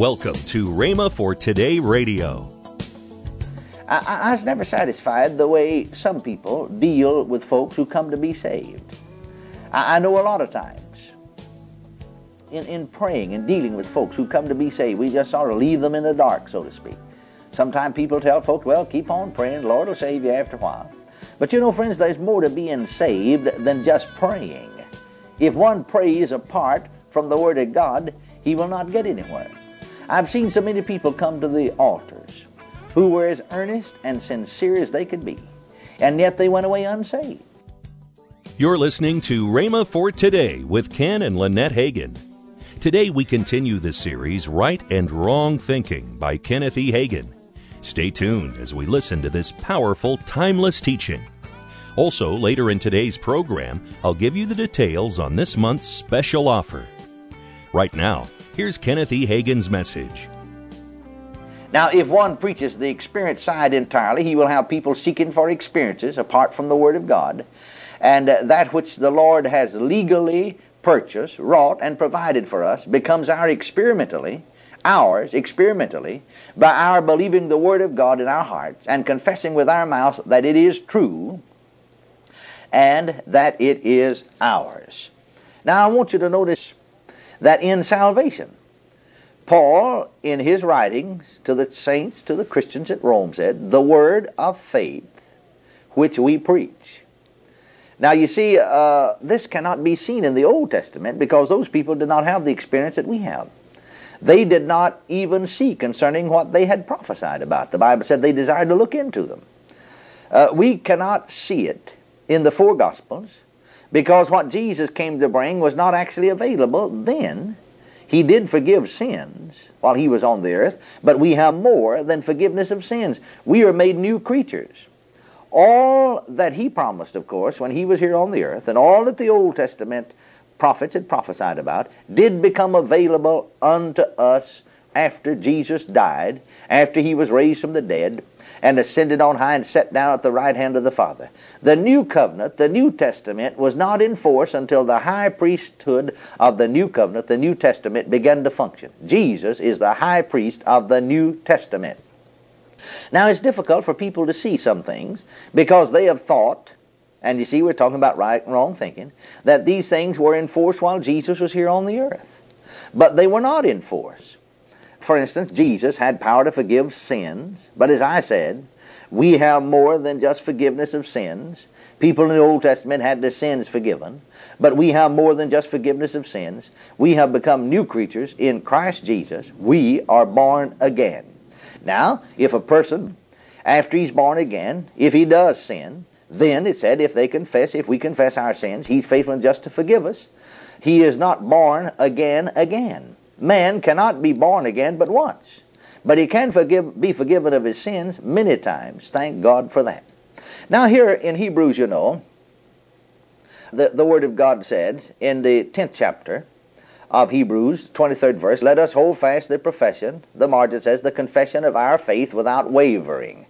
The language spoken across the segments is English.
Welcome to Rhema for Today Radio. I, I, was never satisfied the way some people deal with folks who come to be saved. I, I know a lot of times in, in praying and dealing with folks who come to be saved, we just sort of leave them in the dark, so to speak. Sometimes people tell folks, well, keep on praying, Lord will save you after a while. But you know, friends, there's more to being saved than just praying. If one prays apart from the Word of God, he will not get anywhere. I've seen so many people come to the altars who were as earnest and sincere as they could be, and yet they went away unsaved. You're listening to Rhema for Today with Ken and Lynette Hagin. Today we continue the series Right and Wrong Thinking by Kenneth E. Hagin. Stay tuned as we listen to this powerful, timeless teaching. Also, later in today's program, I'll give you the details on this month's special offer. Right now, Here's Kenneth E. Hagin's message. Now, if one preaches the experience side entirely, he will have people seeking for experiences apart from the Word of God. And that which the Lord has legally purchased, wrought, and provided for us becomes our experimentally, ours experimentally, by our believing the Word of God in our hearts and confessing with our mouths that it is true and that it is ours. Now, I want you to notice that in salvation, Paul, in his writings to the saints, to the Christians at Rome, said, the word of faith which we preach. Now, you see, uh, this cannot be seen in the Old Testament because those people did not have the experience that we have. They did not even see concerning what they had prophesied about. The Bible said they desired to look into them. Uh, we cannot see it in the four Gospels because what Jesus came to bring was not actually available then. He did forgive sins while he was on the earth, but we have more than forgiveness of sins. We are made new creatures. All that he promised, of course, when he was here on the earth, and all that the Old Testament prophets had prophesied about, did become available unto us after Jesus died, after he was raised from the dead, and ascended on high and sat down at the right hand of the Father. The new covenant, the New Testament, was not in force until the high priesthood of the new covenant, the New Testament, began to function. Jesus is the high priest of the New Testament. Now, it's difficult for people to see some things because they have thought, and you see, we're talking about right and wrong thinking, that these things were in force while Jesus was here on the earth. But they were not in force. For instance, Jesus had power to forgive sins, but as I said, we have more than just forgiveness of sins. People in the Old Testament had their sins forgiven, but we have more than just forgiveness of sins. We have become new creatures in Christ Jesus. We are born again. Now, if a person, after he's born again, if he does sin, then it said if they confess, if we confess our sins, he's faithful and just to forgive us. He is not born again again. Man cannot be born again but once. But he can forgive, be forgiven of his sins many times. Thank God for that. Now, here in Hebrews, you know, the, the Word of God says in the 10th chapter of Hebrews, 23rd verse, let us hold fast the profession, the margin says, the confession of our faith without wavering,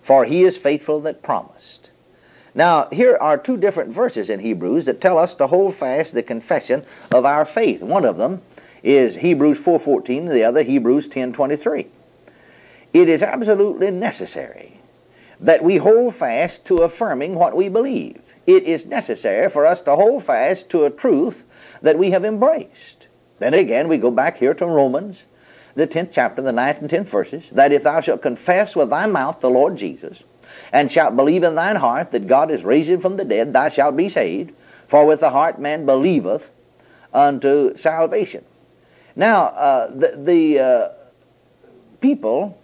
for he is faithful that promised. Now, here are two different verses in Hebrews that tell us to hold fast the confession of our faith. One of them is Hebrews 4.14, the other Hebrews 10.23. It is absolutely necessary that we hold fast to affirming what we believe. It is necessary for us to hold fast to a truth that we have embraced. Then again, we go back here to Romans, the 10th chapter, the 9th and 10th verses, that if thou shalt confess with thy mouth the Lord Jesus, and shalt believe in thine heart that God is raised from the dead, thou shalt be saved. For with the heart man believeth unto salvation. Now, uh, the, the uh, people,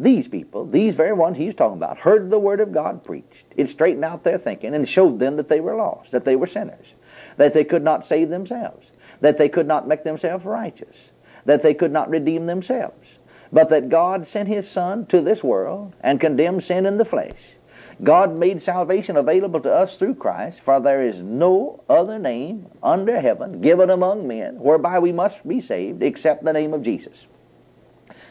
these people, these very ones he's talking about, heard the word of God preached. It straightened out their thinking and showed them that they were lost, that they were sinners, that they could not save themselves, that they could not make themselves righteous, that they could not redeem themselves, but that God sent his Son to this world and condemned sin in the flesh God made salvation available to us through Christ, for there is no other name under heaven given among men whereby we must be saved except the name of Jesus.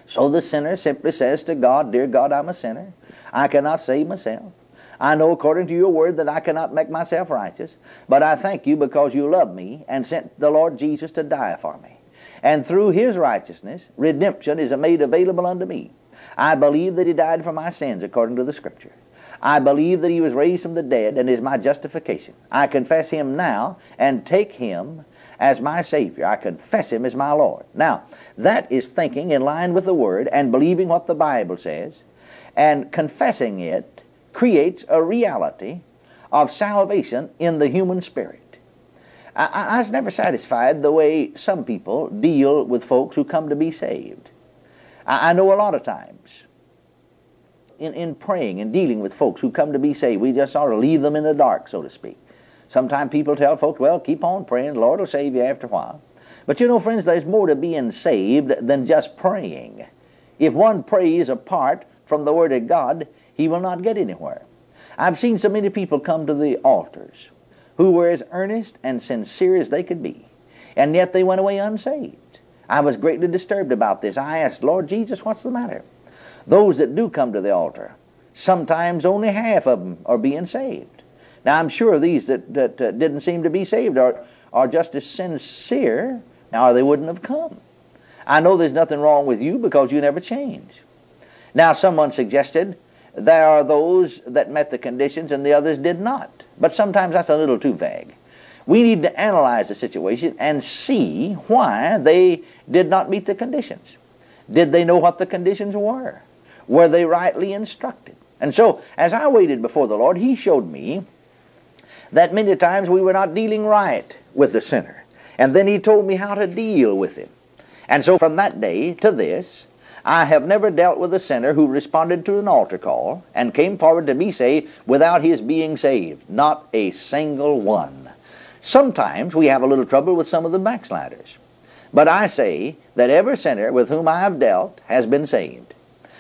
So the sinner simply says to God, Dear God, I'm a sinner. I cannot save myself. I know according to your word that I cannot make myself righteous, but I thank you because you love me and sent the Lord Jesus to die for me. And through his righteousness, redemption is made available unto me. I believe that he died for my sins according to the Scripture. I believe that he was raised from the dead and is my justification. I confess him now and take him as my Savior. I confess him as my Lord. Now, that is thinking in line with the Word and believing what the Bible says, and confessing it creates a reality of salvation in the human spirit. I, I, was never satisfied the way some people deal with folks who come to be saved. I, I know a lot of times in, in praying and dealing with folks who come to be saved, we just sort of leave them in the dark, so to speak. Sometimes people tell folks, well, keep on praying, the Lord will save you after a while. But you know, friends, there's more to being saved than just praying. If one prays apart from the Word of God, he will not get anywhere. I've seen so many people come to the altars who were as earnest and sincere as they could be, and yet they went away unsaved. I was greatly disturbed about this. I asked, Lord Jesus, what's the matter? Those that do come to the altar, sometimes only half of them are being saved. Now, I'm sure these that, that uh, didn't seem to be saved are, are just as sincere, or they wouldn't have come. I know there's nothing wrong with you because you never change. Now, someone suggested there are those that met the conditions and the others did not. But sometimes that's a little too vague. We need to analyze the situation and see why they did not meet the conditions. Did they know what the conditions were? Were they rightly instructed? And so, as I waited before the Lord, He showed me that many times we were not dealing right with the sinner. And then He told me how to deal with him. And so, from that day to this, I have never dealt with a sinner who responded to an altar call and came forward to be saved without his being saved. Not a single one. Sometimes we have a little trouble with some of the backsliders. But I say that every sinner with whom I have dealt has been saved.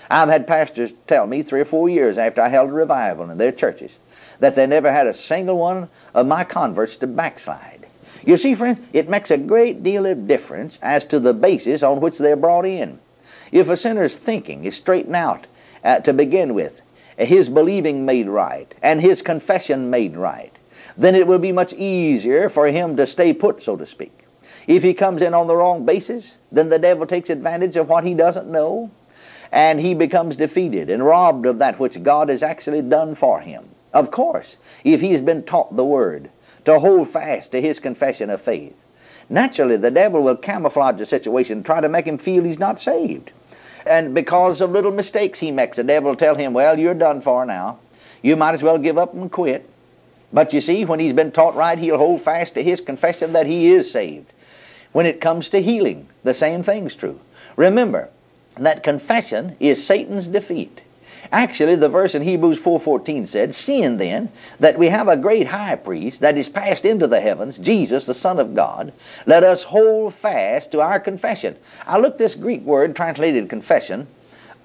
I've had pastors tell me three or four years after I held a revival in their churches that they never had a single one of my converts to backslide. You see, friends, it makes a great deal of difference as to the basis on which they're brought in. If a sinner's thinking is straightened out uh, to begin with, his believing made right, and his confession made right, then it will be much easier for him to stay put, so to speak. If he comes in on the wrong basis, then the devil takes advantage of what he doesn't know, and he becomes defeated and robbed of that which God has actually done for him. Of course, if he's been taught the Word, to hold fast to his confession of faith, naturally the devil will camouflage the situation, try to make him feel he's not saved. And because of little mistakes he makes, the devil will tell him, well, you're done for now. You might as well give up and quit. But you see, when he's been taught right, he'll hold fast to his confession that he is saved. When it comes to healing, the same thing's true. Remember that confession is Satan's defeat. Actually, the verse in Hebrews 4.14 said, Seeing then that we have a great high priest that is passed into the heavens, Jesus, the Son of God, let us hold fast to our confession. I looked this Greek word translated confession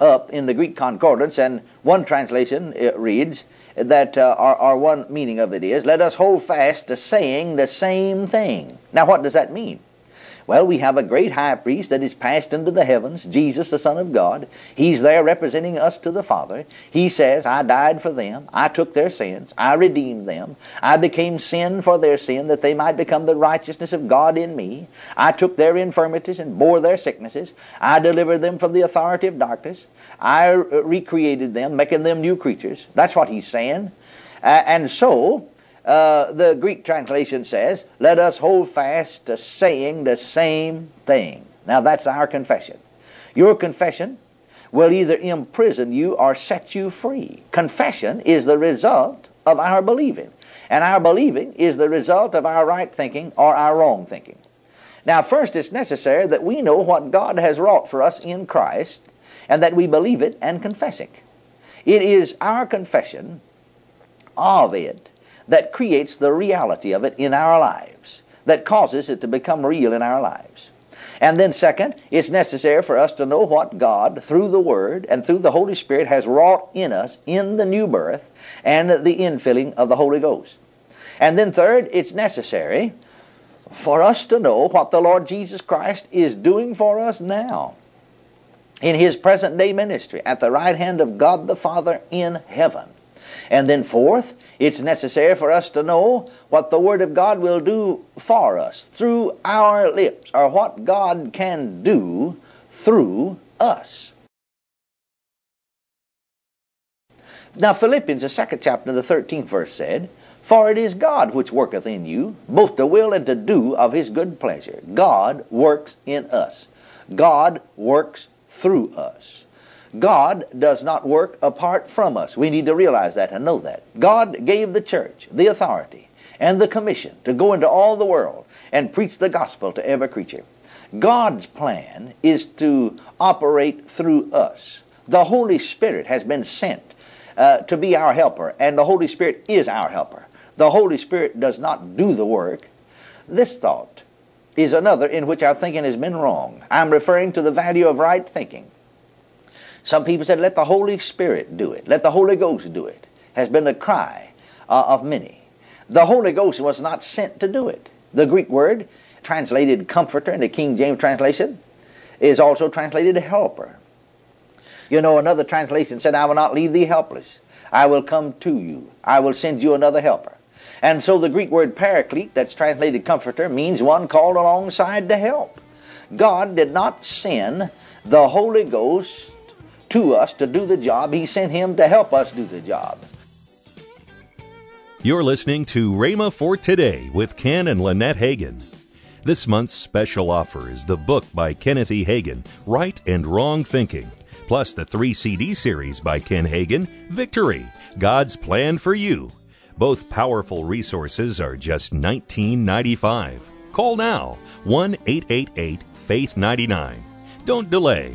up in the Greek concordance, and one translation it reads that, uh, or, or one meaning of it is, let us hold fast to saying the same thing. Now, what does that mean? Well, we have a great high priest that is passed into the heavens, Jesus, the Son of God. He's there representing us to the Father. He says, I died for them. I took their sins. I redeemed them. I became sin for their sin that they might become the righteousness of God in me. I took their infirmities and bore their sicknesses. I delivered them from the authority of darkness. I recreated them, making them new creatures. That's what he's saying. Uh, and so, uh, the Greek translation says, Let us hold fast to saying the same thing. Now that's our confession. Your confession will either imprison you or set you free. Confession is the result of our believing. And our believing is the result of our right thinking or our wrong thinking. Now, first, it's necessary that we know what God has wrought for us in Christ and that we believe it and confess it. It is our confession of it that creates the reality of it in our lives, that causes it to become real in our lives. And then, second, it's necessary for us to know what God, through the Word and through the Holy Spirit, has wrought in us in the new birth and the infilling of the Holy Ghost. And then, third, it's necessary for us to know what the Lord Jesus Christ is doing for us now in His present day ministry at the right hand of God the Father in heaven. And then, fourth, it's necessary for us to know what the Word of God will do for us through our lips, or what God can do through us. Now, Philippians, the second chapter, the 13th verse said, For it is God which worketh in you, both to will and to do of his good pleasure. God works in us. God works through us. God does not work apart from us. We need to realize that and know that. God gave the church the authority and the commission to go into all the world and preach the gospel to every creature. God's plan is to operate through us. The Holy Spirit has been sent uh, to be our helper, and the Holy Spirit is our helper. The Holy Spirit does not do the work. This thought is another in which our thinking has been wrong. I'm referring to the value of right thinking. Some people said, let the Holy Spirit do it. Let the Holy Ghost do it. Has been the cry uh, of many. The Holy Ghost was not sent to do it. The Greek word, translated comforter in the King James translation, is also translated helper. You know, another translation said, I will not leave thee helpless. I will come to you. I will send you another helper. And so the Greek word paraclete, that's translated comforter, means one called alongside to help. God did not send the Holy Ghost to us to do the job, He sent Him to help us do the job. You're listening to Rhema for Today with Ken and Lynette Hagin. This month's special offer is the book by Kenneth E. Hagin, Right and Wrong Thinking, plus the three CD series by Ken Hagin, Victory God's Plan for You. Both powerful resources are just $19.95. Call now 1 888 Faith 99. Don't delay.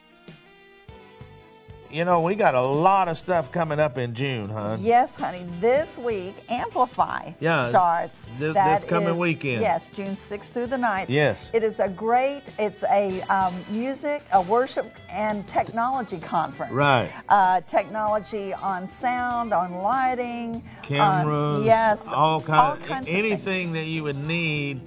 you know, we got a lot of stuff coming up in June, huh? Yes, honey. This week, Amplify yeah, starts. This, this coming is, weekend. Yes, June 6th through the 9th. Yes. It is a great, it's a um, music, a worship, and technology conference. Right. Uh, technology on sound, on lighting. Cameras. On, yes. All, kind, all kinds anything of that you would need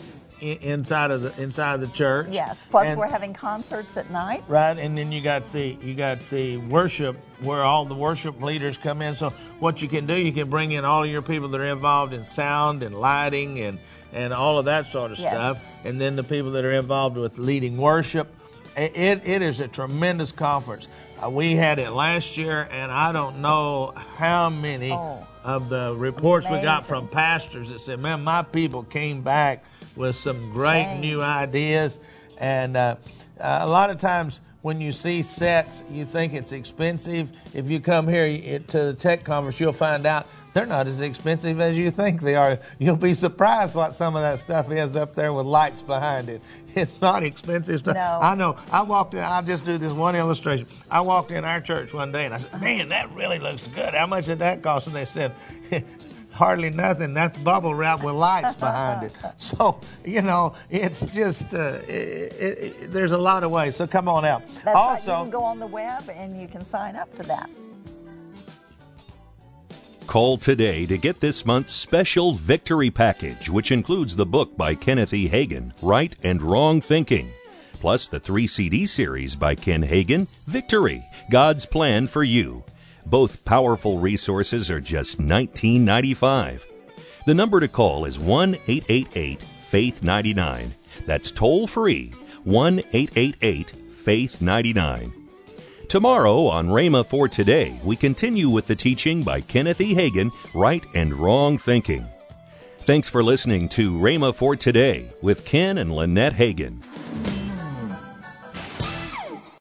inside of the inside of the church. Yes. Plus, and, we're having concerts at night. Right, and then you got the you got the worship where all the worship leaders come in. So what you can do, you can bring in all of your people that are involved in sound and lighting and and all of that sort of yes. stuff, and then the people that are involved with leading worship. It, it is a tremendous conference. Uh, we had it last year, and I don't know how many oh, of the reports amazing. we got from pastors that said, "Man, my people came back." With some great new ideas. And uh, uh, a lot of times when you see sets, you think it's expensive. If you come here to the tech conference, you'll find out they're not as expensive as you think they are. You'll be surprised what some of that stuff is up there with lights behind it. It's not expensive stuff. No. I know. I walked in, I'll just do this one illustration. I walked in our church one day and I said, Man, that really looks good. How much did that cost? And they said, hardly nothing. That's bubble wrap with lights behind it. So you know, it's just uh, it, it, it, there's a lot of ways. So come on out. That's also, right. you can go on the web and you can sign up for that. Call today to get this month's special victory package, which includes the book by Kenneth E. Hagin, Right and Wrong Thinking, plus the three CD series by Ken Hagin, Victory God's Plan for You. Both powerful resources are just $19.95. The number to call is 1 888 Faith 99. That's toll free 1 888 Faith 99. Tomorrow on Rhema for Today, we continue with the teaching by Kenneth E. Hagin, Right and Wrong Thinking. Thanks for listening to Rhema for Today with Ken and Lynette Hagin.